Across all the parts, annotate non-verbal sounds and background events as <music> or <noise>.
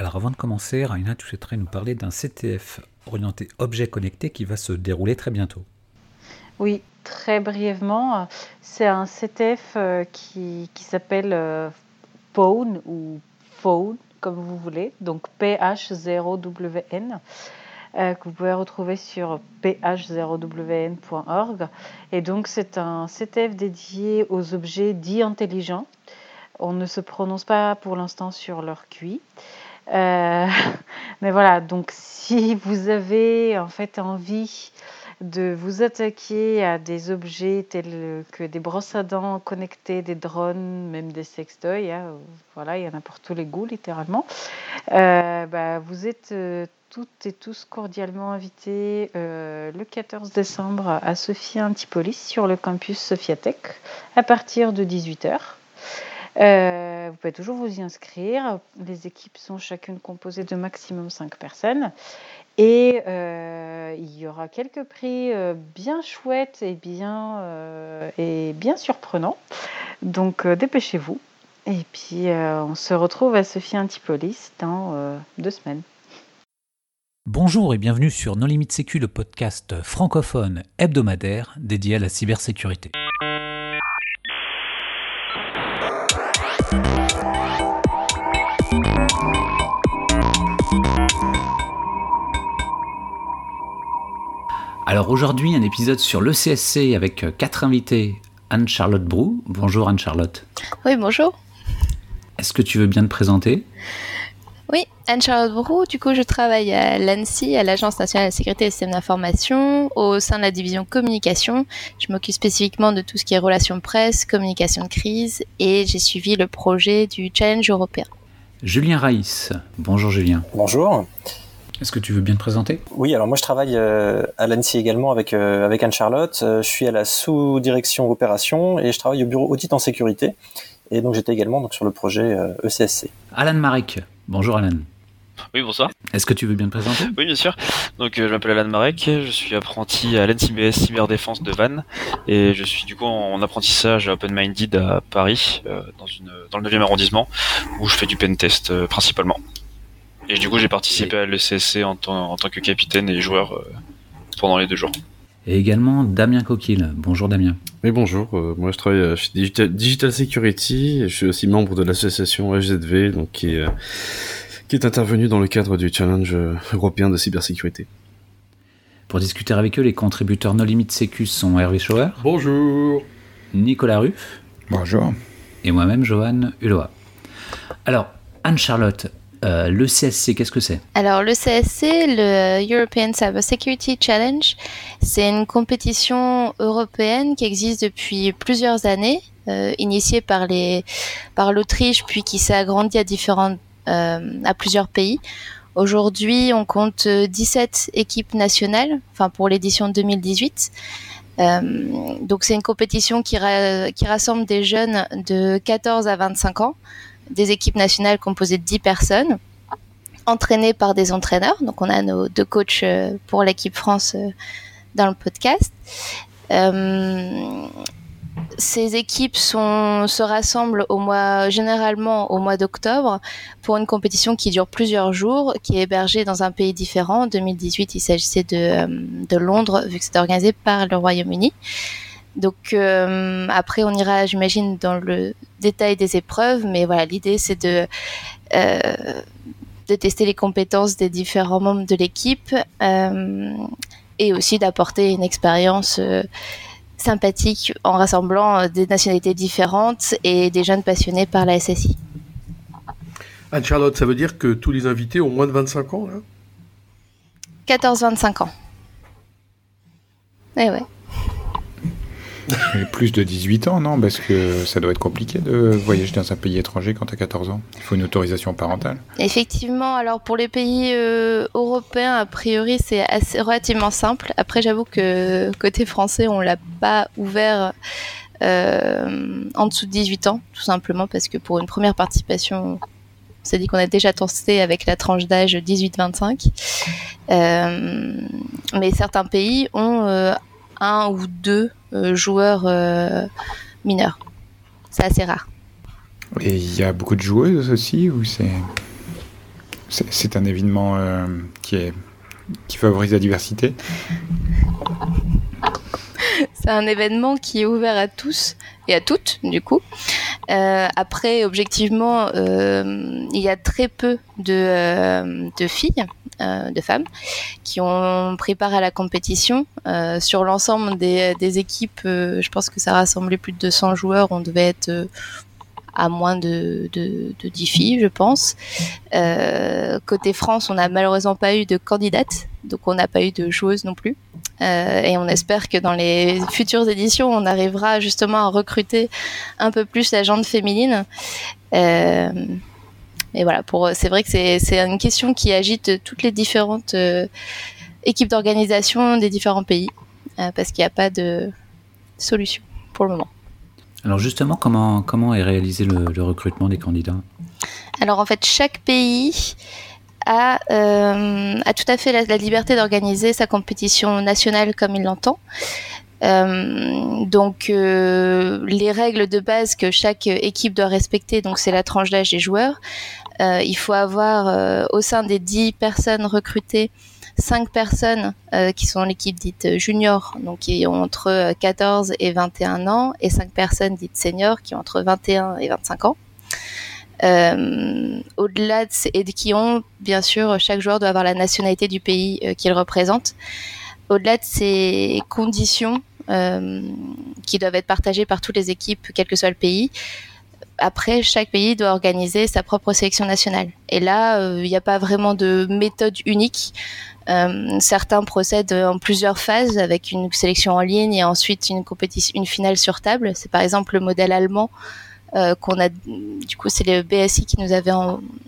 Alors avant de commencer, Raina, tu souhaiterais nous parler d'un CTF orienté objet connecté qui va se dérouler très bientôt. Oui, très brièvement, c'est un CTF euh, qui, qui s'appelle euh, Phone ou Phone, comme vous voulez, donc PH0WN, euh, que vous pouvez retrouver sur ph0wn.org. Et donc c'est un CTF dédié aux objets dits intelligents. On ne se prononce pas pour l'instant sur leur QI. Euh, <laughs> mais voilà, donc si vous avez en fait envie de vous attaquer à des objets tels que des brosses à dents connectées, des drones, même des sextoys, hein, voilà, il y en a pour tous les goûts littéralement, euh, bah, vous êtes euh, toutes et tous cordialement invités le 14 décembre à Sophia Antipolis sur le campus Sophiatech à partir de 18h. Euh, vous pouvez toujours vous y inscrire. Les équipes sont chacune composées de maximum 5 personnes. Et euh, il y aura quelques prix euh, bien chouettes et bien, et bien surprenants. Donc dépêchez-vous. Et puis on se retrouve à Sophie Antipolis dans deux semaines. Bonjour et bienvenue sur Non Limite Sécu, le podcast francophone hebdomadaire dédié à la cybersécurité. Alors aujourd'hui, un épisode sur le CSC avec euh, quatre invités. Anne-Charlotte Brou. Bonjour Anne-Charlotte. Oui, bonjour. Est-ce que tu veux bien te présenter? Oui, Anne-Charlotte Brou. Du coup, je travaille à l'ANSI, à l'Agence nationale de sécurité des systèmes d'information, au sein de la division communication. Je m'occupe spécifiquement de tout ce qui est relations presse, communication de crise et j'ai suivi le projet du Challenge européen. Julien Raïs. Bonjour Julien. Bonjour. Est-ce que tu veux bien te présenter? Oui, alors moi je travaille euh, à l'ANSI également avec, euh, avec Anne-Charlotte. Euh, je suis à la sous-direction opération et je travaille au bureau audit en sécurité. Et donc j'étais également donc, sur le projet ECSC. E Alan Marek. Bonjour Alan. Oui, bonsoir. Est-ce que tu veux bien te présenter? Oui, bien sûr. Donc, je m'appelle Alan Marek, je suis apprenti à l'NCBS Cyberdéfense de Vannes et je suis du coup en, apprentissage à Open Minded à Paris, dans, une, dans le 9e arrondissement, où je fais du pen test principalement. Et du coup, j'ai participé à l'ECSC en, en, tant que capitaine et joueur euh, pendant les deux jours. Et également Damien Coquille. Bonjour Damien. Oui, bonjour. Euh, moi, je travaille chez Digital, Security. Et je suis aussi membre de l'association HZV, donc qui est, qui est intervenue dans le cadre du challenge européen de cybersécurité. Pour discuter avec eux, les contributeurs No Limit Sécu sont Hervé Schauer. Bonjour. Nicolas Ruff. Bonjour. Et moi-même, Johan Uloa. Alors, Anne-Charlotte, euh, le CSC, qu'est-ce que c'est? Alors le CSC, le European Cyber Security Challenge, c'est une compétition européenne qui existe depuis plusieurs années, euh, initiée par les par l'Autriche, puis qui s'est agrandie à différentes euh, à plusieurs pays. Aujourd'hui, on compte 17 équipes nationales, enfin pour l'édition 2018. donc c'est une compétition qui, qui rassemble des jeunes de 14 à 25 ans des équipes nationales composées de 10 personnes, entraînées par des entraîneurs. Donc on a nos deux coachs euh, pour l'équipe France euh, dans le podcast. Euh, ces équipes se rassemblent généralement au mois d'octobre pour une compétition qui dure plusieurs jours, qui est hébergée dans un pays différent. En 2018, il s'agissait de, de Londres, vu que c'était organisé par le Royaume-Uni. Donc euh, après, on ira, j'imagine, dans le détail des épreuves, mais voilà, l'idée c'est de euh, de tester les compétences des différents membres de l'équipe euh, et aussi d'apporter une expérience sympathique en rassemblant des nationalités différentes et des jeunes passionnés par la SSI. Anne-Charlotte, ça veut dire que tous les invités ont moins de 25 ans là? 14-25 ans. Eh ouais <laughs> plus de 18 ans, non? Parce que ça doit être compliqué de voyager dans un pays étranger quand tu as 14 ans. Il faut une autorisation parentale. Effectivement, alors pour les pays euh, européens, a priori, c'est relativement simple. Après, j'avoue que côté français, on l'a pas ouvert euh, en dessous de 18 ans, tout simplement parce que pour une première participation, on s'est dit qu'on a déjà testé avec la tranche d'âge 18-25. Euh, mais certains pays ont un ou deux euh, joueurs euh, mineurs. C'est assez rare. Et il y a beaucoup de joueuses aussi ou c'est c'est un événement qui, est, qui favorise la diversité? <laughs> C'est un événement qui est ouvert à tous et à toutes, du coup. Euh, après, objectivement, euh, il y a très peu de, euh, de filles, de femmes, qui ont pris part à la compétition. sur l'ensemble des, équipes, je pense que ça rassemblait plus de 200 joueurs. On devait être à moins de, de, de 10 filles, je pense. Euh, côté France, on n'a malheureusement pas eu de candidate, donc on n'a pas eu de joueuse non plus. Euh, et on espère que dans les futures éditions, on arrivera justement à recruter un peu plus la gente féminine. Euh, et voilà, pour, c'est vrai que c'est, une question qui agite toutes les différentes euh, équipes d'organisation des différents pays, euh, parce qu'il n'y a pas de solution pour le moment. Alors justement, comment, comment est réalisé le, recrutement des candidats? Alors en fait, chaque pays a, euh, a tout à fait la, liberté d'organiser sa compétition nationale comme il l'entend. Euh, donc euh, les règles de base que chaque équipe doit respecter, donc c'est la tranche d'âge des joueurs. Il faut avoir au sein des 10 personnes recrutées cinq personnes euh, qui sont l'équipe dite junior, donc qui ont entre 14 et 21 ans, et cinq personnes dites seniors qui ont entre 21 et 25 ans. Euh, au-delà de et qui ont, bien sûr, chaque joueur doit avoir la nationalité du pays euh, qu'il représente. Au-delà de ces conditions qui doivent être partagées par toutes les équipes, quel que soit le pays, après, chaque pays doit organiser sa propre sélection nationale. Et là, il n'y a pas vraiment de méthode unique. Euh, certains procèdent en plusieurs phases avec une sélection en ligne et ensuite une compétition, une finale sur table. C'est par exemple le modèle allemand euh, qu'on a. Du coup, c'est le BSI qui nous avait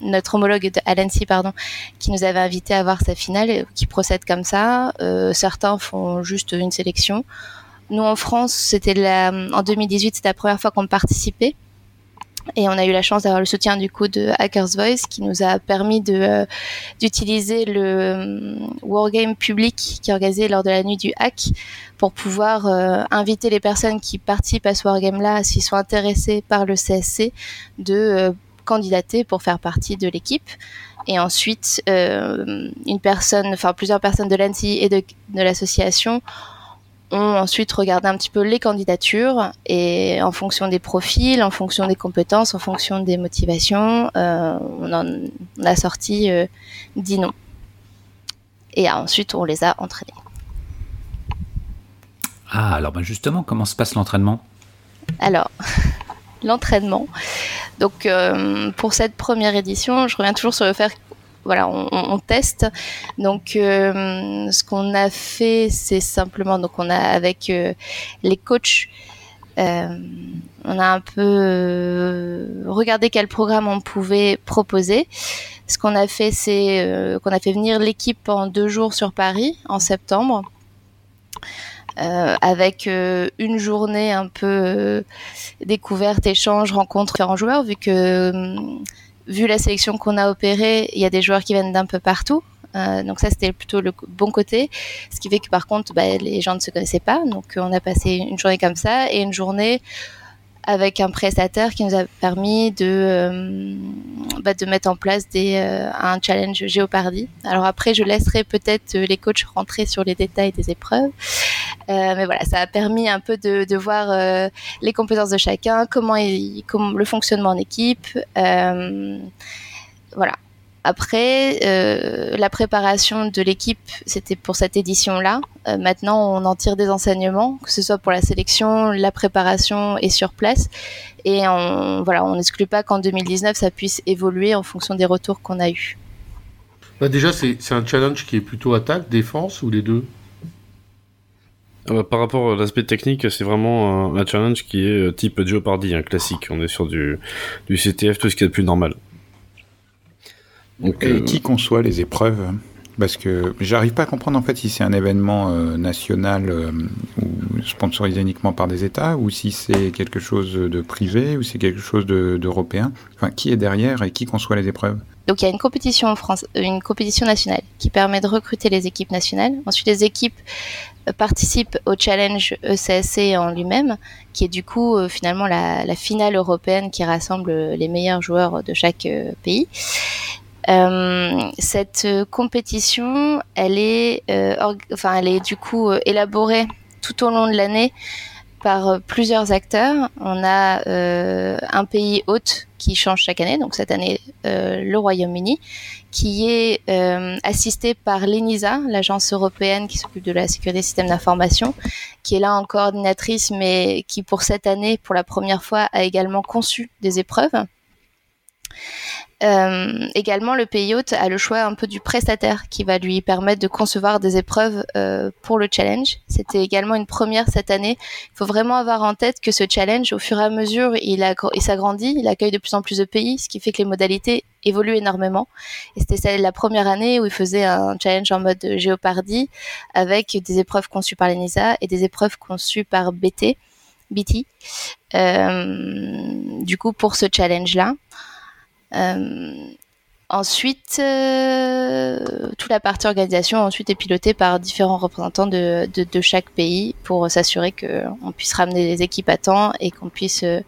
notre homologue de Alency, pardon, qui nous avait invité à voir sa finale, qui procède comme ça. Euh, certains font juste une sélection. Nous en France, c'était en 2018, c'était la première fois qu'on participait. Et on a eu la chance d'avoir le soutien du coup de Hackers Voice qui nous a permis de euh, d'utiliser le euh, wargame public qui est organisé lors de la nuit du hack pour pouvoir euh, inviter les personnes qui participent à ce wargame là s'ils sont intéressés par le CSC de candidater pour faire partie de l'équipe. Et ensuite, une personne, enfin plusieurs personnes de l'ANSI et de, de l'association ont ensuite regardé un petit peu les candidatures et en fonction des profils, en fonction des compétences, en fonction des motivations, euh, on, en, a sorti euh, 10 noms. Et ensuite, on les a entraînés. Ah, alors ben justement, comment se passe l'entraînement? Alors, <laughs> l'entraînement. Donc, euh, pour cette première édition, je reviens toujours sur le fait voilà, on, teste. Donc, euh, ce qu'on a fait, c'est simplement, donc on a avec euh, les coachs, euh, on a un peu regardé quel programme on pouvait proposer. Ce qu'on a fait, c'est qu'on a fait venir l'équipe en deux jours sur Paris en septembre. avec une journée un peu découverte, échange, rencontre en joueurs, vu que vu la sélection qu'on a opérée, il y a des joueurs qui viennent d'un peu partout. Euh, donc ça, c'était plutôt le bon côté. Ce qui fait que par contre, bah, les gens ne se connaissaient pas. Donc on a passé une journée comme ça et une journée avec un prestataire qui nous a permis de, euh, bah, de mettre en place des, euh, un challenge Géopardy. Alors après, je laisserai peut-être les coachs rentrer sur les détails des épreuves. Euh, mais voilà, ça a permis un peu de, de voir euh, les compétences de chacun, comment, il, comment le fonctionnement en équipe. Euh, voilà. Après, la préparation de l'équipe, c'était pour cette édition-là. maintenant, on en tire des enseignements, que ce soit pour la sélection, la préparation et sur place. Et on voilà, on n'exclut pas qu'en 2019, ça puisse évoluer en fonction des retours qu'on a eus. Bah déjà, c'est un challenge qui est plutôt attaque, défense ou les deux? Ah bah, par rapport à l'aspect technique, c'est vraiment un, challenge qui est euh, type Jeopardy, un hein, classique. On est sur du, du CTF, tout ce qui est de plus normal. Donc, Et euh, qui conçoit les épreuves? Parce que j'arrive pas à comprendre en fait si c'est un événement euh, national ou sponsorisé uniquement par des États, ou si c'est quelque chose de privé, ou si c'est quelque chose d'européen. enfin, qui est derrière et qui conçoit les épreuves? Donc il y a une compétition en France, une compétition nationale qui permet de recruter les équipes nationales. Ensuite, les équipes participe au challenge ECSC en lui-même, qui est du coup euh, finalement la, la, finale européenne qui rassemble les meilleurs joueurs de chaque euh, pays. Euh, cette compétition, elle est, enfin, elle est du coup élaborée tout au long de l'année par plusieurs acteurs. On a un pays hôte qui change chaque année, donc cette année le Royaume-Uni, qui est euh, assistée par l'ENISA, l'agence européenne qui s'occupe de la sécurité des systèmes d'information, qui est là en coordinatrice, mais qui pour cette année, pour la première fois, a également conçu des épreuves. Euh, également, le pays hôte a le choix un peu du prestataire qui va lui permettre de concevoir des épreuves euh, pour le challenge. C'était également une première cette année. Il faut vraiment avoir en tête que ce challenge, au fur et à mesure, il, s'agrandit, il accueille de plus en plus de pays, ce qui fait que les modalités évoluent énormément. C'était la première année où il faisait un challenge en mode géopardie avec des épreuves conçues par l'ENISA et des épreuves conçues par BT. BT. Euh, du coup, pour ce challenge-là. Euh, ensuite, euh, toute la partie organisation ensuite est pilotée par différents représentants de, de, chaque pays pour s'assurer qu'on puisse ramener les équipes à temps et qu'on puisse euh,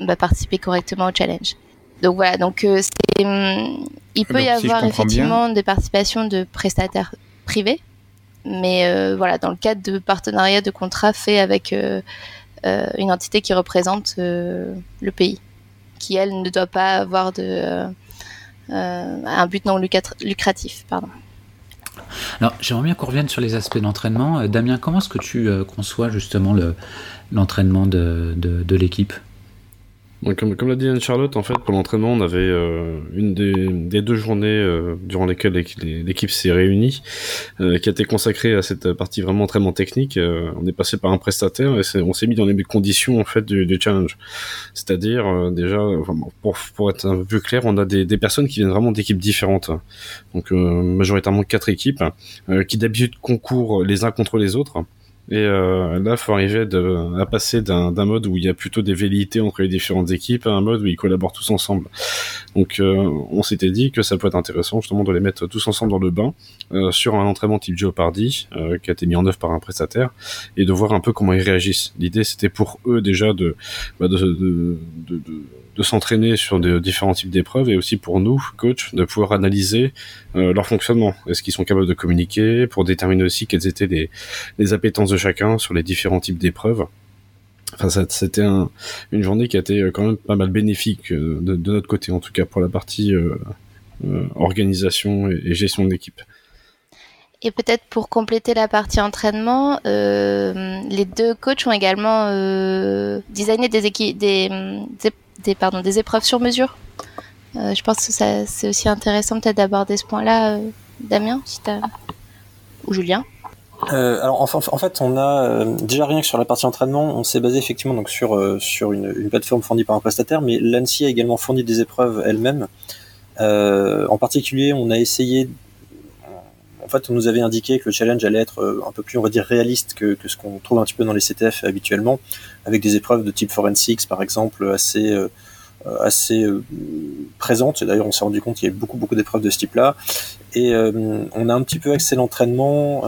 bah, participer correctement au challenge. Donc voilà, donc hum, il peut y avoir effectivement des participations de prestataires privés, mais voilà, dans le cadre de partenariats de contrats faits avec une entité qui représente le pays qui elle ne doit pas avoir de euh, euh, un but non lucratif. Pardon. Alors, j'aimerais bien qu'on revienne sur les aspects d'entraînement. Euh, Damien, comment est-ce que tu conçois justement l'entraînement de, de l'équipe? Comme, comme l'a dit Anne-Charlotte, en fait, pour l'entraînement, on avait euh, une des, des, deux journées euh, durant lesquelles l'équipe s'est réunie, euh, qui a été consacrée à cette partie vraiment entraînement technique. on est passé par un prestataire et on s'est mis dans les conditions en fait du, du challenge. C'est-à-dire déjà, pour, pour être un peu clair, on a des, des personnes qui viennent vraiment d'équipes différentes. Donc majoritairement quatre équipes qui d'habitude concourent les uns contre les autres. Et euh, là, faut arriver de, à passer d'un mode où il y a plutôt des velléités entre les différentes équipes à un mode où ils collaborent tous ensemble. Donc, euh, on s'était dit que ça peut être intéressant justement de les mettre tous ensemble dans le bain euh, sur un entraînement type Jeopardy euh, qui a été mis en œuvre par un prestataire et de voir un peu comment ils réagissent. L'idée, c'était pour eux déjà de, bah, de, de, de, de s'entraîner sur de différents types d'épreuves et aussi pour nous, coach, de pouvoir analyser euh, leur fonctionnement. Est-ce qu'ils sont capables de communiquer pour déterminer aussi quelles étaient les, les appétences de chacun sur les différents types d'épreuves. Enfin, c'était un, une journée qui a été euh, quand même pas mal bénéfique euh, de, de notre côté, en tout cas pour la partie organisation et, gestion de l'équipe. Et peut-être pour compléter la partie entraînement, les deux coachs ont également euh, designé des, des, des, des, pardon, des épreuves sur mesure euh, je pense que c'est aussi intéressant peut-être d'aborder ce point-là, euh, Damien, si ou Julien. Euh, alors en, fait, on a déjà rien que sur la partie entraînement, on s'est basé effectivement donc sur sur une, une, plateforme fournie par un prestataire, mais l'ANSI a également fourni des épreuves elle-même. en particulier, on a essayé. Fait, on nous avait indiqué que le challenge allait être un peu plus, on va dire, réaliste que, ce qu'on trouve un petit peu dans les CTF habituellement, avec des épreuves de type forensics, par exemple, assez euh, assez euh. D'ailleurs, on s'est rendu compte qu'il y avait beaucoup, beaucoup d'épreuves de ce type-là. Et euh, on a un petit peu axé l'entraînement,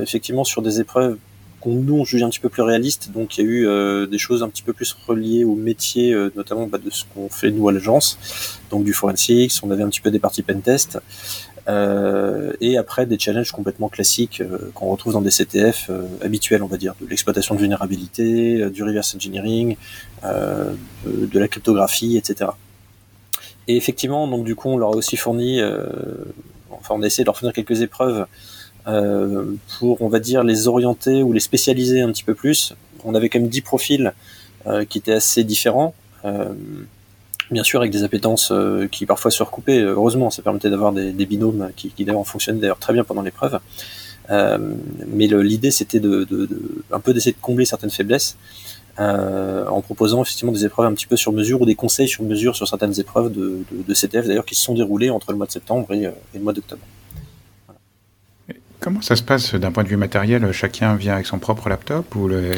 effectivement, sur des épreuves qu'on nous juge un petit peu plus réalistes. Donc il y a eu des choses un petit peu plus reliées au métier, notamment bah, de ce qu'on fait nous à l'agence, donc du forensics. On avait un petit peu des parties pentest. Euh, et après des challenges complètement classiques euh, qu'on retrouve dans des CTF euh, habituels, on va dire, de l'exploitation de vulnérabilité, du reverse engineering, de la cryptographie, etc. Et effectivement, donc du coup, on leur a aussi fourni, enfin, on a essayé de leur fournir quelques épreuves pour, on va dire, les orienter ou les spécialiser un petit peu plus. On avait quand même 10 profils qui étaient assez différents bien sûr avec des appétences euh, qui parfois se recoupaient. Heureusement, ça permettait d'avoir des, binômes qui, qui d'ailleurs fonctionnaient d'ailleurs très bien pendant l'épreuve. Euh, mais l'idée c'était de, un peu d'essayer de combler certaines faiblesses euh, en proposant effectivement des épreuves un petit peu sur mesure ou des conseils sur mesure sur certaines épreuves de, de CTF d'ailleurs qui se sont déroulées entre le mois de septembre et le mois d'octobre. Comment ça se passe d'un point de vue matériel? Chacun vient avec son propre laptop ou le,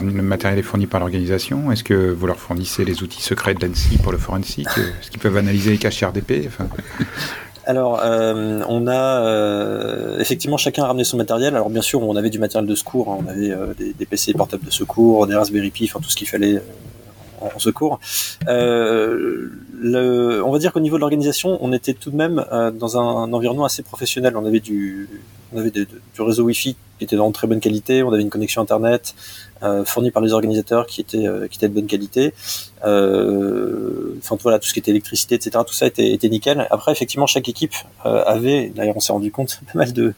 matériel est fourni par l'organisation? Est-ce que vous leur fournissez les outils secrets de pour le forensique? Est-ce qu'ils peuvent analyser les caches RDP. Alors, euh, on a euh, effectivement chacun ramené son matériel. Alors bien sûr, on avait du matériel de secours, hein. on avait euh, des, PC portables de secours, des Raspberry Pi, enfin tout ce qu'il fallait en, secours. On va dire qu'au niveau de l'organisation, on était tout de même dans un, environnement assez professionnel. On avait du, on avait du réseau Wi-Fi qui était en très bonne qualité, on avait une connexion Internet euh, fournie par les organisateurs qui était, euh, qui était de bonne qualité. Euh, enfin voilà, tout ce qui était électricité, etc. Tout ça était, nickel. Après, effectivement, chaque équipe avait, d'ailleurs, on s'est rendu compte, <laughs> pas mal de,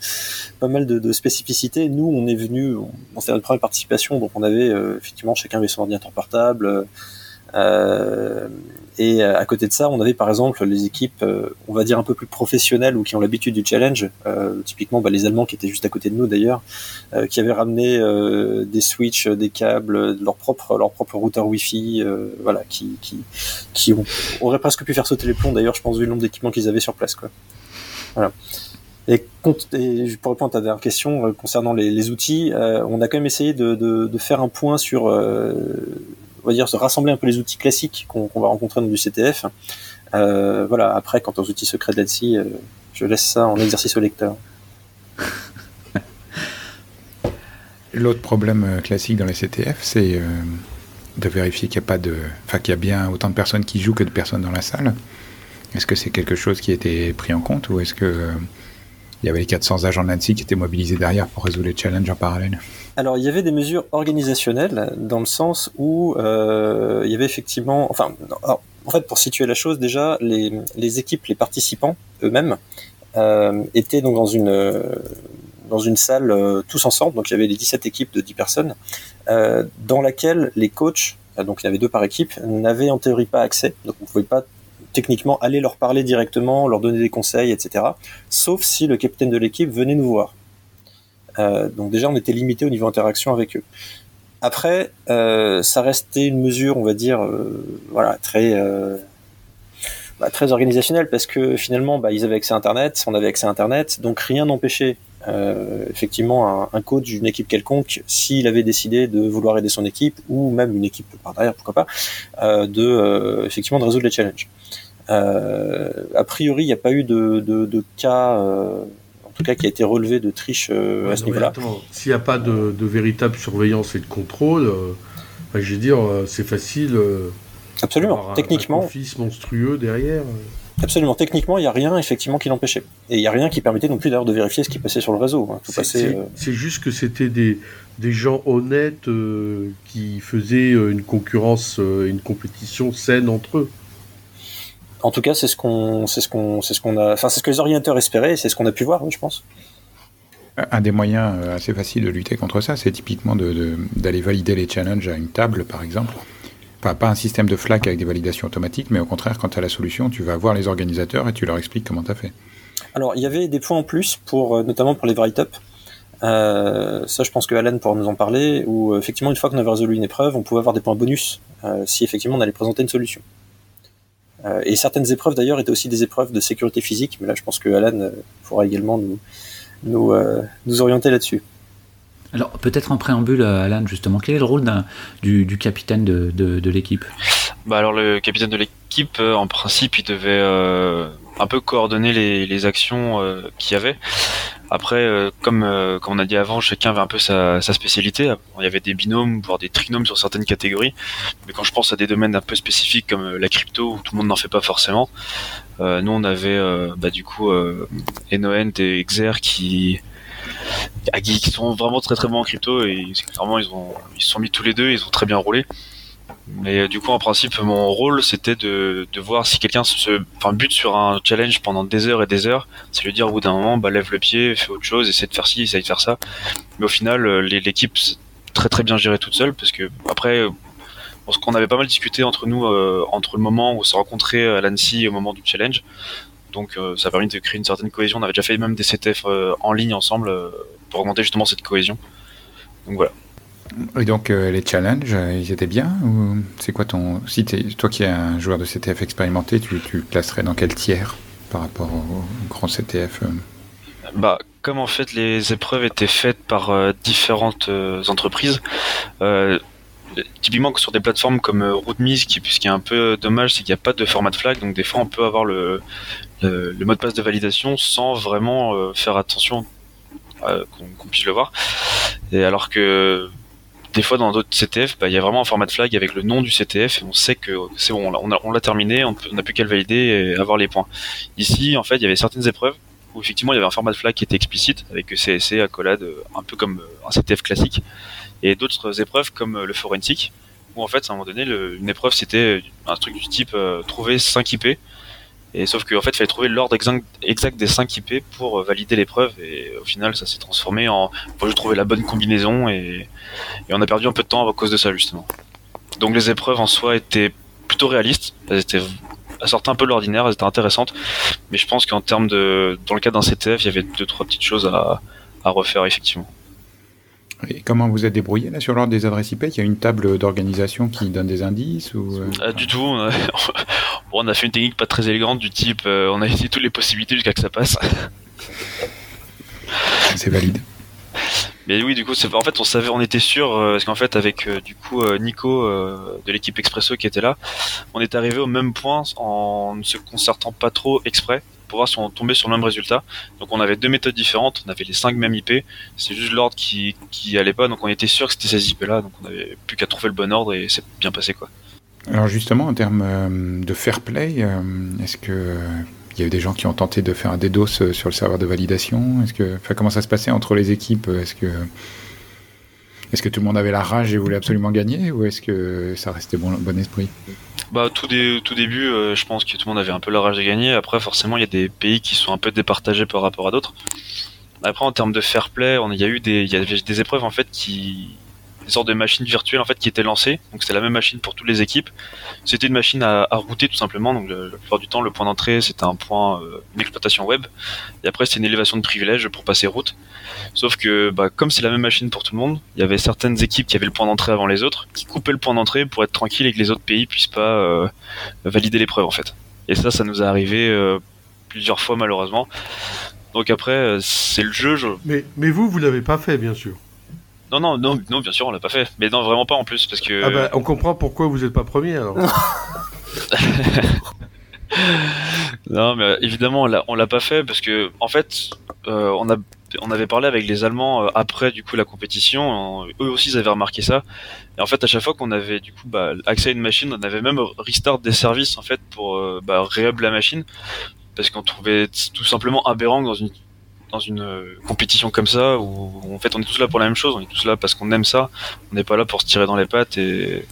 pas mal de, de spécificités. Nous, on est venu, on, s'est notre première participation, donc on avait effectivement chacun avait son ordinateur portable. Et euh, à côté de ça, on avait par exemple les équipes, euh, on va dire un peu plus professionnelles ou qui ont l'habitude du challenge, euh, typiquement bah, les Allemands qui étaient juste à côté de nous d'ailleurs, qui avaient ramené des switches, des câbles, leur propre leur propre routeur Wi-Fi, voilà, qui qui, qui ont, auraient presque pu faire sauter les plombs d'ailleurs, je pense vu le nombre d'équipements qu'ils avaient sur place quoi. Voilà. Et, et pour répondre à ta dernière question concernant les, les outils, on a quand même essayé de, de, de faire un point sur on va dire, se rassembler un peu les outils classiques qu'on va rencontrer dans du CTF. Euh, voilà, après, quant aux outils secrets de euh, je laisse ça en exercice au lecteur. <laughs> L'autre problème euh, classique dans les CTF, c'est de vérifier qu'il y a pas de, enfin qu'il y a bien autant de personnes qui jouent que de personnes dans la salle. Est-ce que c'est quelque chose qui a été pris en compte ou est-ce que il y avait les 400 agents de l'ANSI qui étaient mobilisés derrière pour résoudre les challenges en parallèle alors, il y avait des mesures organisationnelles dans le sens où euh, il y avait effectivement, enfin, en fait, pour situer la chose, déjà, les, équipes, les participants eux-mêmes euh, étaient donc dans une dans une salle euh, tous ensemble. Donc, il y avait les 17 équipes de 10 personnes, dans laquelle les coachs, donc il y avait deux par équipe, n'avaient en théorie pas accès. Donc, on ne pouvait pas techniquement aller leur parler directement, leur donner des conseils, etc. Sauf si le capitaine de l'équipe venait nous voir. Euh, donc déjà, on était limité au niveau interaction avec eux. Après, euh, ça restait une mesure, on va dire, euh, voilà, très bah, très organisationnelle parce que finalement, bah, ils avaient accès à Internet, on avait accès à Internet, donc rien n'empêchait effectivement un, coach d'une équipe quelconque, s'il avait décidé de vouloir aider son équipe ou même une équipe par derrière, pourquoi pas, de effectivement de résoudre les challenges. A priori, il n'y a pas eu de, de, de cas tout cas qui a été relevé de triche euh, à ce niveau-là. S'il n'y a pas de, véritable surveillance et de contrôle, euh, je veux dire, euh, c'est facile. Absolument, techniquement. Un fils monstrueux derrière. Absolument, techniquement, il n'y a rien effectivement qui l'empêchait. Et il n'y a rien qui permettait non plus d'ailleurs de vérifier ce qui passait sur le réseau. Hein. C'est juste que c'était des, des gens honnêtes qui faisaient une concurrence, une compétition saine entre eux. En tout cas, c'est ce qu'on, c'est ce qu'on, c'est ce qu'on a, enfin, c'est ce que les orienteurs espéraient, et c'est ce qu'on a pu voir, je pense. Un des moyens euh, assez faciles de lutter contre ça, c'est typiquement d'aller valider les challenges à une table, par exemple. Pas, pas un système de FLAC avec des validations automatiques, mais au contraire, quand tu as la solution, tu vas voir les organisateurs et tu leur expliques comment tu as fait. Alors, il y avait des points en plus, pour, euh, notamment pour les write-up. Euh, ça, je pense que Alan pourra nous en parler, où effectivement, une fois qu'on avait résolu une épreuve, on pouvait avoir des points bonus si effectivement on allait présenter une solution. Euh, et certaines épreuves d'ailleurs étaient aussi des épreuves de sécurité physique, mais là je pense que Alan euh, pourra également nous, nous, euh, nous orienter là-dessus. Alors peut-être en préambule, Alan, justement, quel est le rôle du, capitaine de, l'équipe? Bah alors le capitaine de l'équipe, en principe, il devait un peu coordonner les, actions qu'il y avait. Après, euh, comme, euh, comme on a dit avant, chacun avait un peu sa, spécialité. Il y avait des binômes, voire des trinômes sur certaines catégories. Mais quand je pense à des domaines un peu spécifiques comme euh, la crypto, où tout le monde n'en fait pas forcément, euh, nous on avait bah, du coup Enoent et Xer qui, qui sont vraiment très très bons en crypto et clairement ils ont ils se sont mis tous les deux, ils ont très bien roulé. Mais euh, du coup, en principe, mon rôle, c'était de, de voir si quelqu'un se, enfin, bute sur un challenge pendant des heures et des heures. C'est lui dire au bout d'un moment, bah, lève le pied, fais autre chose, essaie de faire ci, essaie de faire ça. Mais au final, euh, l'équipe très très bien gérée toute seule parce que après, euh, parce qu'on avait pas mal discuté entre nous entre le moment où on s'est rencontré à et au moment du challenge. Donc ça a permis de créer une certaine cohésion. On avait déjà fait même des CTF en ligne ensemble pour augmenter justement cette cohésion. Donc voilà. Et donc euh, les challenges, euh, ils étaient bien ou c'est quoi ton si toi qui es un joueur de CTF expérimenté, tu, tu placerais dans quel tiers par rapport au, grand CTF euh? Bah comme en fait les épreuves étaient faites par différentes entreprises. typiquement sur des plateformes comme RootMe, ce qui, ce qui est un peu dommage, c'est qu'il n'y a pas de format de flag, donc des fois on peut avoir le, le, mot de passe de validation sans vraiment faire attention qu'on puisse le voir. Et alors que des fois dans d'autres CTF, bah, il y a vraiment un format de flag avec le nom du CTF et on sait que c'est bon, on l'a terminé, on n'a plus qu'à le valider et avoir les points. Ici, en fait, il y avait certaines épreuves où effectivement il y avait un format de flag qui était explicite avec CSC, accolade, un peu comme un CTF classique, et d'autres épreuves comme le forensic où en fait à un moment donné une épreuve c'était un truc du type trouver 5 IP et sauf qu'en fait, il fallait trouver l'ordre exact, des 5 IP pour euh, valider l'épreuve. Et au final, ça s'est transformé en. Faut juste trouver la bonne combinaison. Et, on a perdu un peu de temps à cause de ça, justement. Donc les épreuves en soi étaient plutôt réalistes. Elles étaient. Elles sortaient un peu de l'ordinaire, elles étaient intéressantes. Mais je pense qu'en termes de. Dans le cas d'un CTF, il y avait deux, trois petites choses à, à refaire, effectivement. Et comment vous êtes débrouillé là sur l'ordre des adresses IP Il y a une table d'organisation qui donne des indices ou euh? ah, Du tout. On a... <laughs> fait une technique pas très élégante du type euh, on a essayé toutes les possibilités jusqu'à que ça passe. <laughs> C'est valide. Mais oui, du coup, c'est en fait, on savait, on était sûr, euh, parce qu'en fait, avec du coup Nico de l'équipe Expresso qui était là, on est arrivé au même point en ne se concertant pas trop exprès pour voir si on tombait sur le même résultat. Donc on avait deux méthodes différentes, on avait les cinq mêmes IP, c'est juste l'ordre qui, qui allait pas, donc on était sûr que c'était ces IP là, donc on avait plus qu'à trouver le bon ordre et c'est bien passé quoi. Alors justement en termes euh, de fair play, euh, est-ce que il y a eu des gens qui ont tenté de faire un DDoS sur le serveur de validation? Est-ce que, comment ça se passait entre les équipes? Est-ce que, tout le monde avait la rage et voulait absolument gagner, ou est-ce que ça restait bon, esprit? Bah tout, tout début, euh, je pense que tout le monde avait un peu la rage de gagner. Après, forcément, il y a des pays qui sont un peu départagés par rapport à d'autres. Après, en termes de fair play, il y a eu des, des épreuves en fait qui, des sortes de machines virtuelles en fait qui étaient lancées. Donc c'était la même machine pour toutes les équipes. C'était une machine à, router tout simplement. Donc le, la plupart du temps, le point d'entrée c'était un point, euh, une exploitation web. Et après c'était une élévation de privilèges pour passer route. Sauf que bah, comme c'est la même machine pour tout le monde, il y avait certaines équipes qui avaient le point d'entrée avant les autres, qui coupaient le point d'entrée pour être tranquille et que les autres pays puissent pas euh, valider l'épreuve en fait. Et ça, ça nous est arrivé euh, plusieurs fois malheureusement. Donc après, c'est le jeu. Mais, mais vous, vous l'avez pas fait, bien sûr. Non, non, non, non, bien sûr, on l'a pas fait. Mais non, vraiment pas en plus, parce que. Ah bah, on comprend pourquoi vous êtes pas premier alors. <laughs> non, mais évidemment, on l'a, pas fait parce que, en fait, euh, on a, on avait parlé avec les Allemands euh, après du coup la compétition. eux aussi, ils avaient remarqué ça. Et en fait, à chaque fois qu'on avait du coup bah, accès à une machine, on avait même restart des services en fait pour euh, bah, réhab la machine parce qu'on trouvait tout simplement aberrant dans une dans une euh, compétition comme ça où en fait on est tous là pour la même chose, on est tous là parce qu'on aime ça, on n'est pas là pour se tirer dans les pattes et,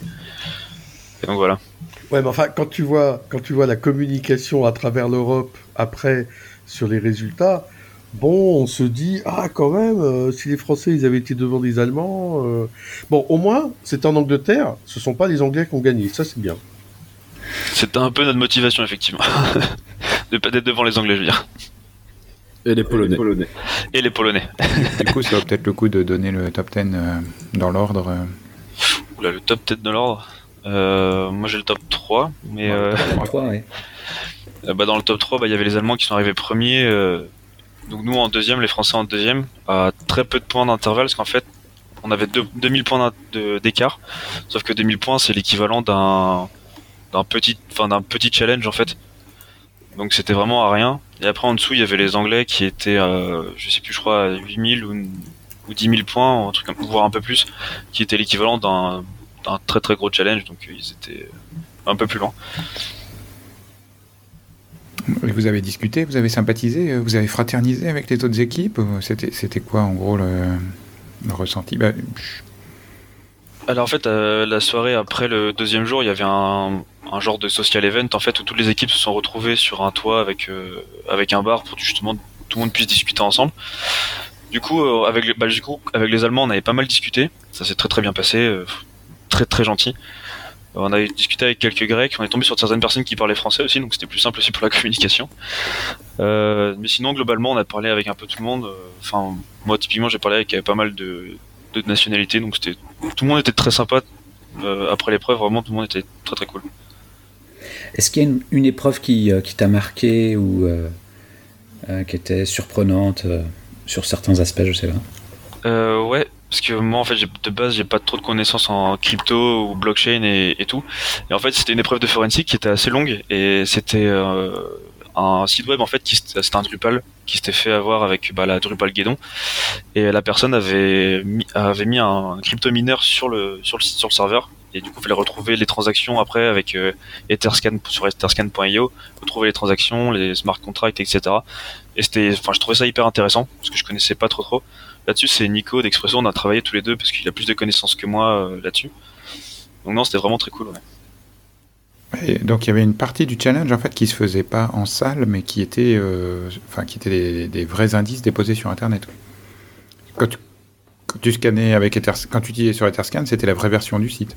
et donc voilà. Ouais, mais enfin quand tu vois quand tu vois la communication à travers l'Europe après sur les résultats, bon, on se dit ah quand même euh, si les Français ils avaient été devant les Allemands, euh, bon au moins c'est en Angleterre, ce sont pas les Anglais qui ont gagné, ça c'est bien. C'était un peu notre motivation effectivement <laughs> de pas être devant les Anglais je veux dire. Et les Polonais. Et les Polonais. <laughs> du coup, ça vaut peut-être le coup de donner le top 10 euh, dans l'ordre. Euh. Oula, le top 10 dans l'ordre euh, Moi j'ai le top 3. Mais, top 3, ouais. <laughs> bah, dans le top 3, bah, il y avait les Allemands qui sont arrivés premiers. donc nous en deuxième, les Français en deuxième, à très peu de points d'intervalle, parce qu'en fait, on avait 2000 points d'écart. Sauf que 2000 points, c'est l'équivalent d'un d'un petit, enfin, d'un petit challenge en fait. Donc c'était vraiment à rien. Et après en dessous, il y avait les Anglais qui étaient, euh, je sais plus, je crois, à 8000 ou, ou 10 000 points, un truc, voire un peu plus, qui était l'équivalent d'un très très gros challenge. Donc ils étaient un peu plus loin. Vous avez discuté, vous avez sympathisé, vous avez fraternisé avec les autres équipes C'était quoi en gros le, ressenti? Bah, alors en fait, euh, la soirée après le deuxième jour, il y avait un, genre de social event en fait où toutes les équipes se sont retrouvées sur un toit avec euh, avec un bar pour justement tout le monde puisse discuter ensemble. Du coup, euh, avec bah, du coup, avec les Allemands, on avait pas mal discuté. Ça s'est très très bien passé, très très gentil. On avait discuté avec quelques Grecs, on est tombé sur certaines personnes qui parlaient français aussi, donc c'était plus simple aussi pour la <laughs> communication. mais sinon, globalement, on a parlé avec un peu tout le monde. Enfin, moi typiquement, j'ai parlé avec pas mal de, de nationalités, donc c'était tout le monde était très sympa. Euh, après l'épreuve, vraiment, tout le monde était très très cool. Est-ce qu'il y a une, épreuve qui, euh, qui t'a marqué ou euh, qui était surprenante sur certains aspects, je sais pas. Ouais, parce que moi en fait de base j'ai pas trop de connaissances en crypto ou blockchain et, tout. Et en fait c'était une épreuve de forensique qui était assez longue et c'était un site web en fait qui c'était un Drupal qui s'était fait avoir avec bah, la Drupal Guédon. Et la personne avait mis, avait mis un crypto mineur sur le sur le sur le serveur et du coup il fallait retrouver les transactions après avec euh, Etherscan sur etherscan.io retrouver les transactions les smart contracts etc et c'était enfin je trouvais ça hyper intéressant parce que je connaissais pas trop trop là-dessus c'est Nico d'Expresso on a travaillé tous les deux parce qu'il a plus de connaissances que moi euh, là-dessus donc non c'était vraiment très cool donc il y avait une partie du challenge en fait qui se faisait pas en salle, mais qui était, euh, enfin qui était des, vrais indices déposés sur Internet. Quand tu, scannais avec quand tu sur Etherscan, c'était la vraie version du site.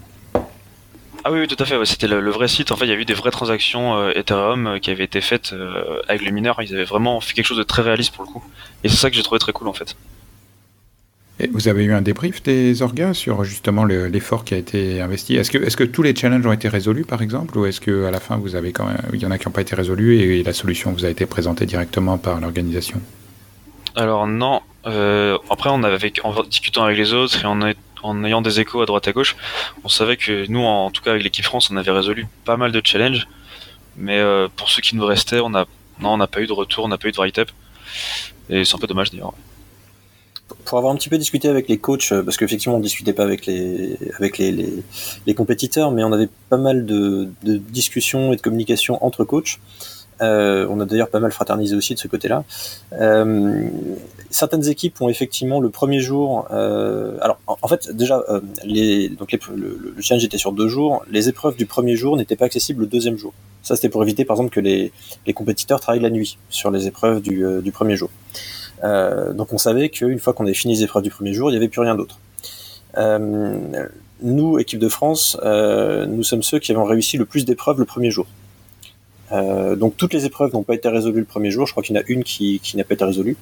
Ah oui, tout à fait. C'était le, vrai site. En fait, il y a eu des vraies transactions euh, Ethereum euh, qui avaient été faites avec le mineur. Ils avaient vraiment fait quelque chose de très réaliste pour le coup. Et c'est ça que j'ai trouvé très cool en fait. Et vous avez eu un débrief des orgas sur justement l'effort qui a été investi? Est-ce que, est que tous les challenges ont été résolus par exemple, ou est-ce que à la fin vous avez quand même, il y en a qui n'ont pas été résolus et la solution vous a été présentée directement par l'organisation? Alors non. Euh, après, on avait, en discutant avec les autres et en, en, ayant des échos à droite à gauche, on savait que nous, en, tout cas avec l'équipe France, on avait résolu pas mal de challenges. Mais euh, pour ceux qui nous restaient, on a, non, on n'a pas eu de retour, on n'a pas eu de write-up. Et c'est un peu dommage d'ailleurs pour avoir un petit peu discuté avec les coachs, euh, parce qu'effectivement on discutait pas avec les avec les, les, compétiteurs, mais on avait pas mal de, de discussions et de communication entre coachs. Euh, on a d'ailleurs pas mal fraternisé aussi de ce côté-là. Euh, certaines équipes ont effectivement le premier jour. Euh, alors en, fait déjà euh, les, donc les, le, le, challenge était sur deux jours. Les épreuves du premier jour n'étaient pas accessibles le deuxième jour. Ça c'était pour éviter par exemple que les, les compétiteurs travaillent la nuit sur les épreuves du, euh, du premier jour. Euh, donc on savait qu'une fois qu'on avait fini les épreuves du premier jour, il n'y avait plus rien d'autre. Nous, équipe de France, nous sommes ceux qui avons réussi le plus d'épreuves le premier jour. Donc toutes les épreuves n'ont pas été résolues le premier jour, je crois qu'il y en a une qui, qui n'a pas été résolue.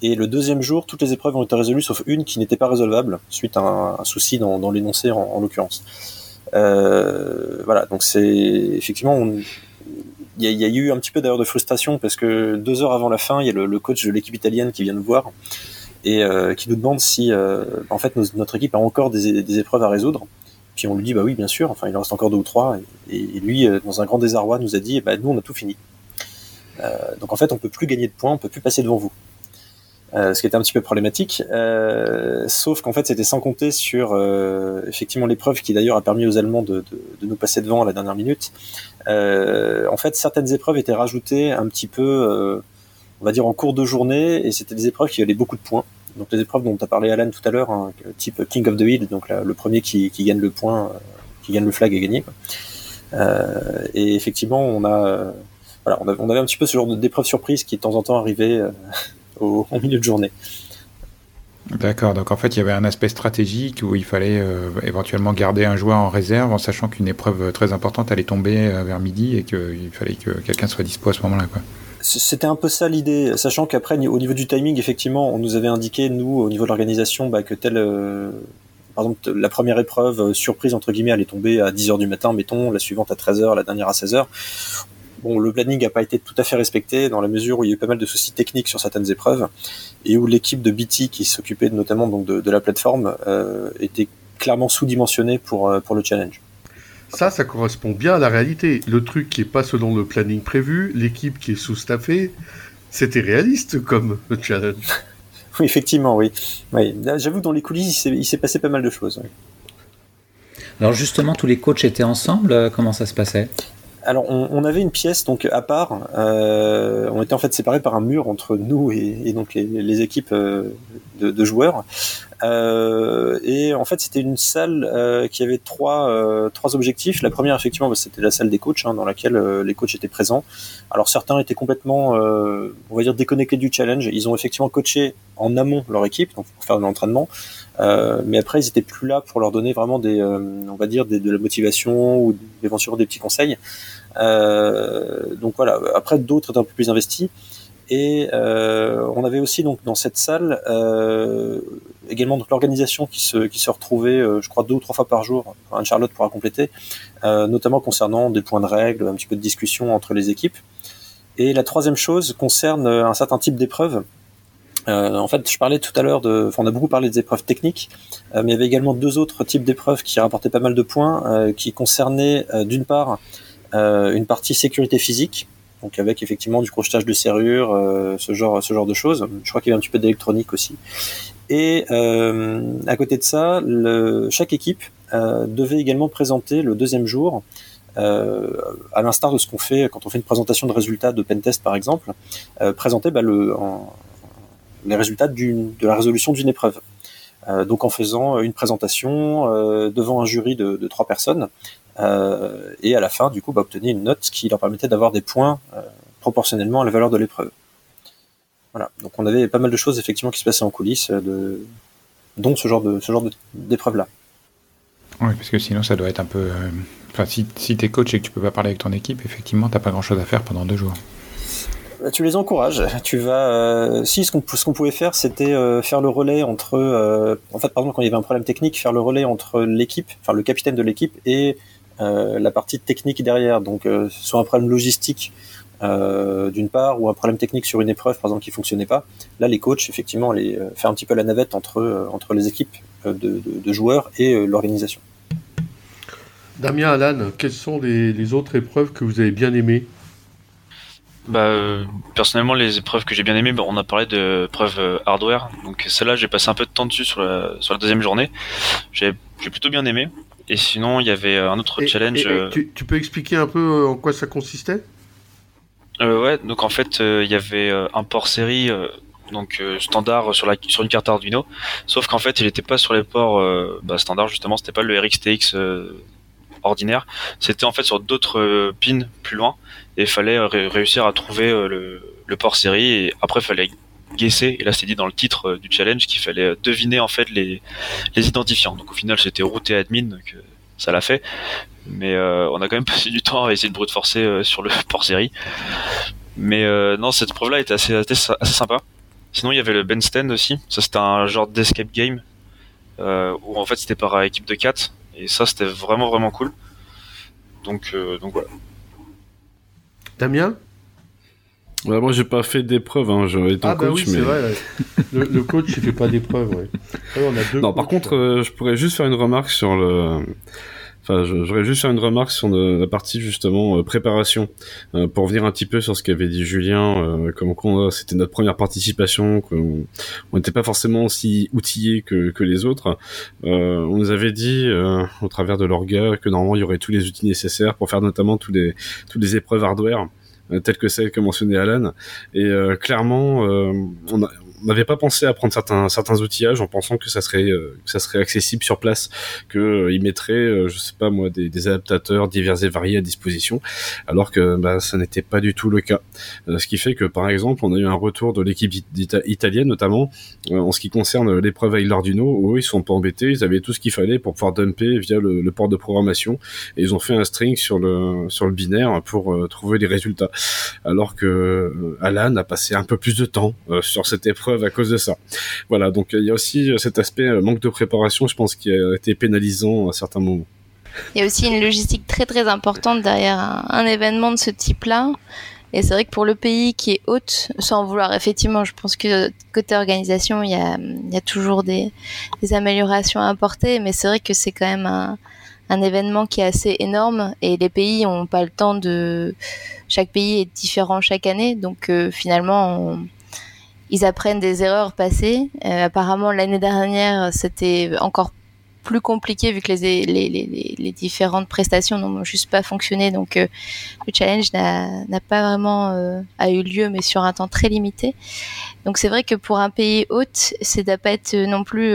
Et le deuxième jour, toutes les épreuves ont été résolues sauf une qui n'était pas résolvable suite à un, souci dans, dans l'énoncé en, en l'occurrence. Euh, voilà, donc c'est effectivement il y, a eu un petit peu d'ailleurs de frustration parce que deux heures avant la fin, il y a le, coach de l'équipe italienne qui vient nous voir et euh, qui nous demande si, euh, en fait, notre équipe a encore des, épreuves à résoudre. Puis on lui dit bah oui, bien sûr. Enfin, il en reste encore deux ou trois. Et, lui, euh, dans un grand désarroi, nous a dit bah nous, on a tout fini. donc en fait, on peut plus gagner de points, on peut plus passer devant vous. Euh, ce qui était un petit peu problématique. Euh, sauf qu'en fait, c'était sans compter sur euh, effectivement l'épreuve qui d'ailleurs a permis aux Allemands de, de, de, nous passer devant à la dernière minute. en fait, certaines épreuves étaient rajoutées un petit peu, on va dire en cours de journée, et c'était des épreuves qui avaient beaucoup de points. Donc les épreuves dont tu as parlé Alan tout à l'heure, hein, type King of the Hill, donc le premier qui, gagne le point, qui gagne le flag est gagné. et effectivement, on a voilà, on avait un petit peu ce genre d'épreuve surprise qui de temps en temps arrivait <laughs> au, milieu de journée. D'accord, donc en fait il y avait un aspect stratégique où il fallait euh, éventuellement garder un joueur en réserve en sachant qu'une épreuve très importante allait tomber euh, vers midi et qu'il fallait que quelqu'un soit dispo à ce moment-là. C'était un peu ça l'idée, sachant qu'après au niveau du timing, effectivement, on nous avait indiqué, nous, au niveau de l'organisation, bah, que telle, euh, par exemple, la première épreuve surprise, entre guillemets, allait tomber à 10h du matin, mettons, la suivante à 13h, la dernière à 16h bon, le planning n'a pas été tout à fait respecté dans la mesure où il y a eu pas mal de soucis techniques sur certaines épreuves et où l'équipe de BT qui s'occupait notamment donc de, la plateforme euh, était clairement sous-dimensionnée pour, euh, pour le challenge. Ça, ça correspond bien à la réalité. Le truc qui est pas selon le planning prévu, l'équipe qui est sous-staffée, c'était réaliste comme le <laughs> challenge. oui, effectivement, oui. oui. J'avoue, dans les coulisses, il s'est passé pas mal de choses. Alors justement, tous les coachs étaient ensemble. Euh, comment ça se passait? Alors on, avait une pièce donc à part. Euh, on était en fait séparés par un mur entre nous et, donc les, équipes euh, de, joueurs. Euh, et en fait c'était une salle qui avait trois trois objectifs. La première effectivement bah, c'était la salle des coachs hein, dans laquelle les coachs étaient présents. Alors certains étaient complètement on va dire déconnectés du challenge. Ils ont effectivement coaché en amont leur équipe donc pour faire de l'entraînement. mais après, ils étaient plus là pour leur donner vraiment des, on va dire, de la motivation ou éventuellement des petits conseils. Euh, donc voilà. Après, d'autres étaient un peu plus investis. Et euh, on avait aussi donc dans cette salle euh, également donc l'organisation qui se qui se retrouvait, je crois deux ou trois fois par jour. Enfin, Charlotte pourra compléter, notamment concernant des points de règle, un petit peu de discussion entre les équipes. Et la troisième chose concerne un certain type d'épreuves. Euh, en fait, je parlais tout à l'heure de, enfin, on a beaucoup parlé des épreuves techniques, mais il y avait également deux autres types d'épreuves qui rapportaient pas mal de points, qui concernaient d'une part euh, une partie sécurité physique. Donc avec effectivement du crochetage de serrure, ce genre ce genre de choses. Je crois qu'il y avait un petit peu d'électronique aussi. Et à côté de ça, le, chaque équipe devait également présenter le deuxième jour euh, à l'instar de ce qu'on fait quand on fait une présentation de résultats de pentest par exemple, euh, présenter bah, le, les résultats de la résolution d'une épreuve. Euh, donc en faisant une présentation devant un jury de, trois personnes, et à la fin, du coup, bah, obtenir une note qui leur permettait d'avoir des points proportionnellement à la valeur de l'épreuve. Voilà. Donc on avait pas mal de choses effectivement qui se passaient en coulisses, de... dont ce genre de ce genre d'épreuve là. Oui, parce que sinon ça doit être un peu Enfin, si, si tu es coach et que tu peux pas parler avec ton équipe, effectivement, t'as pas grand chose à faire pendant deux jours. Bah, tu les encourages. Tu vas. Euh, si ce qu'on pouvait faire, c'était euh, faire le relais entre. Euh, en fait, par exemple, quand il y avait un problème technique, faire le relais entre l'équipe, enfin le capitaine de l'équipe et la partie technique derrière. Donc, soit un problème logistique d'une part, ou un problème technique sur une épreuve, par exemple, qui fonctionnait pas. Là, les coachs, effectivement, les faire un petit peu la navette entre entre les équipes de, de joueurs et l'organisation. Damien, Alan, quelles sont les, autres épreuves que vous avez bien aimées? Bah, euh, personnellement, les épreuves que j'ai bien aimées, bah, on a parlé de euh, hardware. Donc celle-là, j'ai passé un peu de temps dessus sur la, sur la deuxième journée. J'ai plutôt bien aimé. Et sinon, il y avait un autre challenge. Euh, tu, tu, peux expliquer un peu en quoi ça consistait? Ouais, donc en fait, il y avait un port série donc standard sur la sur une carte Arduino sauf qu'en fait il n'était pas sur les ports bah, standard justement c'était pas le RxTX ordinaire. C'était en fait sur d'autres euh, pins plus loin et il fallait euh, réussir à trouver euh, le, port série et après il fallait guesser et là c'est dit dans le titre du challenge qu'il fallait deviner en fait les, les identifiants. Donc au final c'était routé admin donc ça l'a fait mais on a quand même <laughs> passé du temps à essayer de brute forcer sur le <laughs> port série. Mais non cette preuve là était assez, assez, sympa. Sinon il y avait le Ben Stand aussi, ça c'était un genre d'escape game où en fait c'était par équipe de 4 et ça, c'était vraiment, vraiment cool. Donc, euh, donc voilà. Damien? Ouais, Moi, j'ai pas fait d'épreuve, hein. j'aurais été ah, bah coach. Oui, mais... vrai, le, coach, il fait pas d'épreuve. Ouais. non, par contre, euh, je pourrais juste faire une remarque sur le Enfin, j'aurais juste faire une remarque sur la partie justement euh, préparation euh, pour revenir un petit peu sur ce qu'avait dit Julien, euh, comme quoi c'était notre première participation, qu'on n'était pas forcément aussi outillés que, que les autres. on nous avait dit au travers de l'orga que normalement il y aurait tous les outils nécessaires pour faire notamment tous les toutes les épreuves hardware telles que celles que mentionnait Alan. Et clairement, on a, n'avait pas pensé à prendre certains certains outillages en pensant que ça serait euh, que ça serait accessible sur place, que euh, ils mettraient, euh, je sais pas moi, des, des, adaptateurs divers et variés à disposition, alors que bah, ça n'était pas du tout le cas. ce qui fait que par exemple, on a eu un retour de l'équipe italienne notamment en ce qui concerne l'épreuve avec l'Arduino, où ils sont pas embêtés, ils avaient tout ce qu'il fallait pour pouvoir dumper via le, le, port de programmation et ils ont fait un string sur le sur le binaire pour trouver les résultats, alors que Alan a passé un peu plus de temps sur cette épreuve à cause de ça. Voilà, donc il y a aussi euh, cet aspect euh, manque de préparation, je pense, qui a été pénalisant à certains moments. Il y a aussi une logistique très très importante derrière un, événement de ce type-là. Et c'est vrai que pour le pays qui est haute, sans vouloir, effectivement, je pense que côté organisation, il y a, toujours des, améliorations à apporter, mais c'est vrai que c'est quand même un, événement qui est assez énorme et les pays n'ont pas le temps de. Chaque pays est différent chaque année, donc euh, finalement, on, ils apprennent des erreurs passées. Euh, apparemment, l'année dernière, c'était encore plus compliqué vu que les, les, les, les différentes prestations n'ont juste pas fonctionné. Donc, euh, le challenge n'a pas vraiment euh, a eu lieu, mais sur un temps très limité. Donc, c'est vrai que pour un pays hôte, c'est doit pas être non plus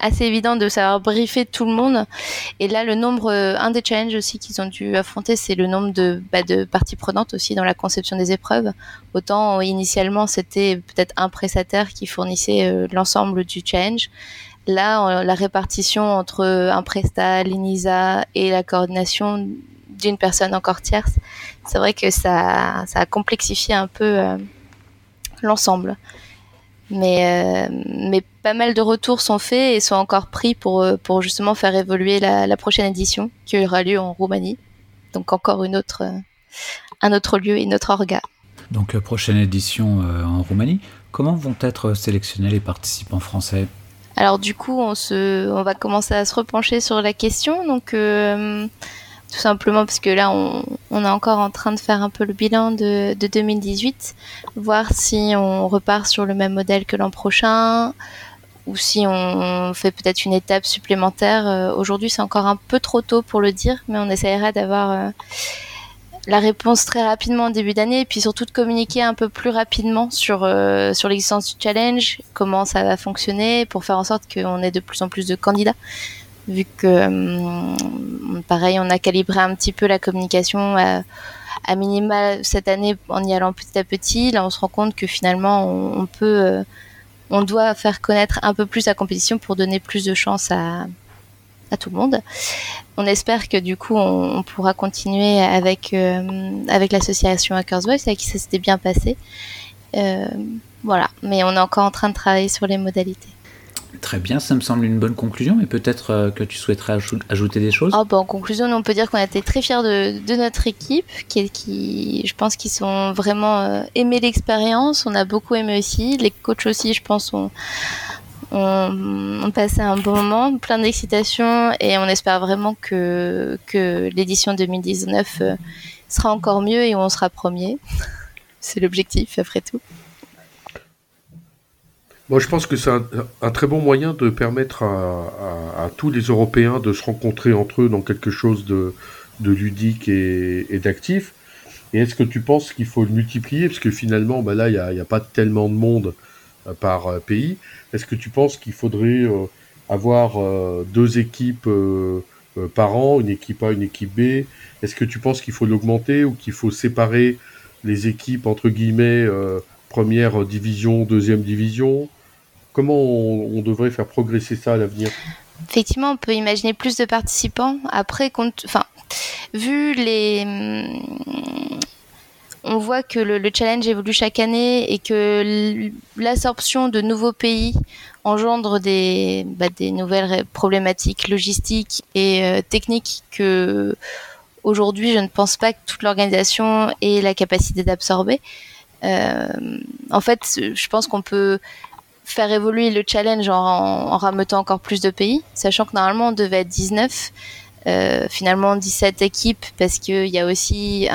assez évident de savoir briefer tout le monde. Et là, le nombre, euh, un des challenges aussi qu'ils ont dû affronter, c'est le nombre de, bah, de parties prenantes aussi dans la conception des épreuves. Autant initialement, c'était peut-être un prestataire qui fournissait euh, l'ensemble du challenge. Là, la répartition entre un prestat, l'INISA et la coordination d'une personne encore tierce, c'est vrai que ça, ça a complexifié un peu euh, l'ensemble. Mais, euh, mais pas mal de retours sont faits et sont encore pris pour, euh, pour justement faire évoluer la, la prochaine édition qui aura lieu en Roumanie. Donc encore une autre, euh, un autre lieu et notre orga. Donc prochaine édition en Roumanie. Comment vont être sélectionnés les participants français? Alors du coup, on, se, on va commencer à se repencher sur la question. Donc tout simplement parce que là, on, est encore en train de faire un peu le bilan de, de 2018, voir si on repart sur le même modèle que l'an prochain ou si on fait peut-être une étape supplémentaire. Euh, aujourd'hui, c'est encore un peu trop tôt pour le dire, mais on essaiera d'avoir euh, la réponse très rapidement en début d'année et puis surtout de communiquer un peu plus rapidement sur, euh, sur l'existence du challenge, comment ça va fonctionner pour faire en sorte qu'on ait de plus en plus de candidats vu que euh, pareil, on a calibré un petit peu la communication à, à, minima cette année en y allant petit à petit. Là, on se rend compte que finalement, on, peut, euh, on doit faire connaître un peu plus la compétition pour donner plus de chance à, à tout le monde. On espère que du coup, on, pourra continuer avec euh, avec l'association Hackers Voice, avec qui ça s'était bien passé. voilà, mais on est encore en train de travailler sur les modalités. Très bien, ça me semble une bonne conclusion, mais peut-être euh, que tu souhaiterais ajouter des choses? Oh, En conclusion, on peut dire qu'on a été très fiers de, notre équipe, qui, je pense qu'ils sont vraiment euh, aimé l'expérience, on a beaucoup aimé aussi, les coachs aussi, je pense, ont, passé un bon moment, plein d'excitation, et on espère vraiment que, que l'édition 2019 euh, sera encore mieux et on sera premier. <laughs> C'est l'objectif, après tout. Moi, je pense que c'est un, très bon moyen de permettre à, tous les Européens de se rencontrer entre eux dans quelque chose de, ludique et, d'actif. Et est-ce que tu penses qu'il faut le multiplier? Parce que finalement, bah là, il n'y a, pas tellement de monde euh, par euh, pays. Est-ce que tu penses qu'il faudrait euh, avoir deux équipes par an, une équipe A, une équipe B? Est-ce que tu penses qu'il faut l'augmenter ou qu'il faut séparer les équipes, entre guillemets, première division, deuxième division? Comment on, devrait faire progresser ça à l'avenir? Effectivement, on peut imaginer plus de participants. Après, enfin, vu les, hum, on voit que le, challenge évolue chaque année et que l'absorption de nouveaux pays engendre des, bah, nouvelles problématiques logistiques et euh, techniques que aujourd'hui je ne pense pas que toute l'organisation ait la capacité d'absorber. Euh, en fait, je pense qu'on peut faire évoluer le challenge en, en, rameutant encore plus de pays, sachant que normalement on devait être 19, euh, finalement 17 équipes parce qu'il y a aussi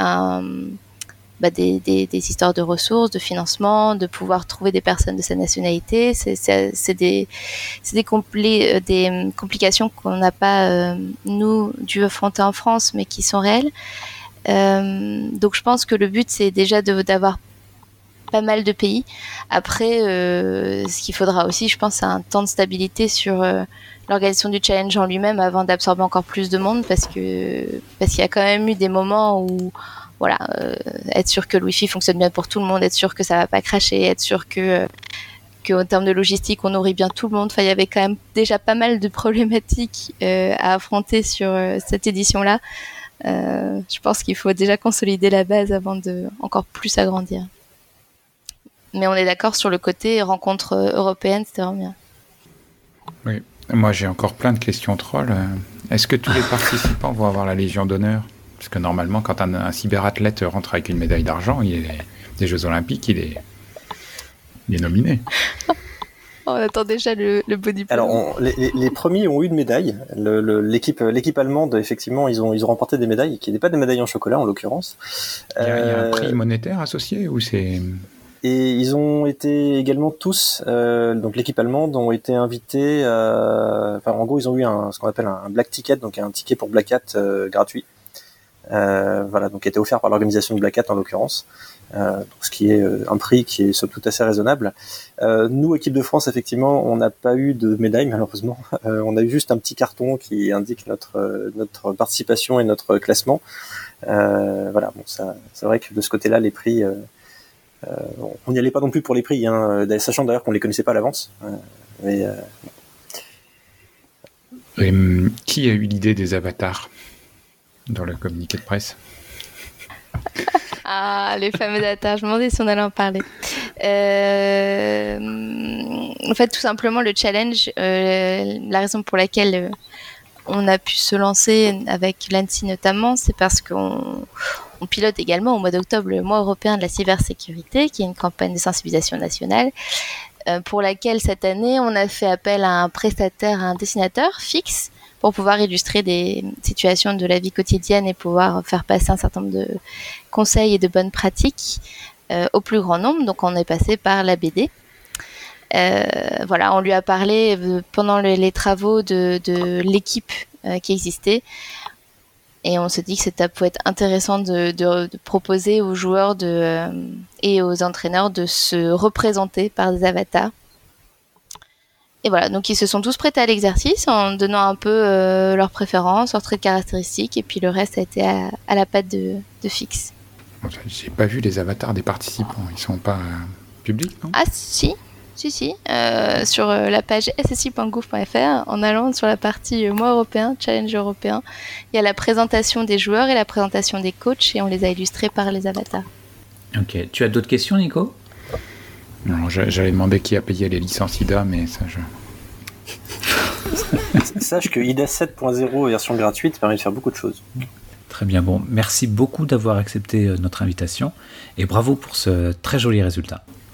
bah, des, histoires de ressources, de financement, de pouvoir trouver des personnes de sa nationalité. C'est des, des, euh, des complications qu'on n'a pas, euh, nous, dû affronter en France, mais qui sont réelles. Donc je pense que le but, c'est déjà d'avoir pas mal de pays. Après, euh, ce qu'il faudra aussi, je pense, c'est un temps de stabilité sur euh, l'organisation du challenge en lui-même avant d'absorber encore plus de monde, parce que parce qu'il y a quand même eu des moments où voilà, euh, être sûr que le Wi-Fi fonctionne bien pour tout le monde, être sûr que ça va pas cracher, être sûr que qu'en termes de logistique, on nourrit bien tout le monde. Enfin, il y avait quand même déjà pas mal de problématiques à affronter sur cette édition-là. je pense qu'il faut déjà consolider la base avant de encore plus agrandir. Mais on est d'accord sur le côté rencontre européenne, c'était vraiment bien. Oui, moi j'ai encore plein de questions trolls. Est-ce que tous les <laughs> participants vont avoir la Légion d'honneur? Parce que normalement, quand un, cyberathlète rentre avec une médaille d'argent, il est des Jeux Olympiques, il est, il est nominé. <laughs> on attend déjà le, le body Alors, les, premiers ont eu une médaille. L'équipe, l'équipe allemande, effectivement, ils ont, ils ont remporté des médailles, qui n'étaient pas des médailles en chocolat en l'occurrence. Il y, a, un prix monétaire associé ou c'est et ils ont été également tous, euh, donc l'équipe allemande, ont été invités. Euh, enfin, en gros, ils ont eu un, ce qu'on appelle un black ticket, donc un ticket pour Black Hat euh, gratuit. Euh, voilà, donc qui était offert par l'organisation de Black Hat en l'occurrence. Euh, ce qui est un prix qui est tout assez raisonnable. nous, équipe de France, effectivement, on n'a pas eu de médaille malheureusement. <laughs> on a eu juste un petit carton qui indique notre notre participation et notre classement. voilà, bon, ça, c'est vrai que de ce côté-là, les prix euh, on n'y allait pas non plus pour les prix, hein, euh, sachant d'ailleurs qu'on les connaissait pas à l'avance. Euh, hum, qui a eu l'idée des avatars dans le communiqué de presse? <laughs> Ah, les fameux avatars, je me demandais si on allait en parler. en fait, tout simplement, le challenge, la raison pour laquelle on a pu se lancer avec l'ANSI notamment, c'est parce qu'on on pilote également au mois d'octobre le mois européen de la cybersécurité, qui est une campagne de sensibilisation nationale, euh, pour laquelle cette année on a fait appel à un prestataire, à un dessinateur fixe, pour pouvoir illustrer des situations de la vie quotidienne et pouvoir faire passer un certain nombre de conseils et de bonnes pratiques au plus grand nombre. Donc on est passé par la BD. voilà, on lui a parlé pendant les, travaux de l'équipe qui existait. Et on se dit que ça peut être intéressant de, de, proposer aux joueurs de, euh, et aux entraîneurs de se représenter par des avatars. Et voilà, donc ils se sont tous prêtés à l'exercice en donnant un peu euh, leurs préférences, leurs traits caractéristiques, et puis le reste a été à, à la patte de, de fixe. J'ai pas vu les avatars des participants, ils sont pas euh, publics, non? Ah si, si, si, euh, sur euh, la page ssi.gouv.fr, en allant sur la partie euh, mois européen, challenge européen, il y a la présentation des joueurs et la présentation des coachs et on les a illustrés par les avatars. Ok, tu as d'autres questions, Nico? Non, j'allais demander qui a payé les licences IDA, mais ça je. <laughs> Sache que IDA 7.0 version gratuite permet de faire beaucoup de choses. Très bien, bon, merci beaucoup d'avoir accepté notre invitation et bravo pour ce très joli résultat.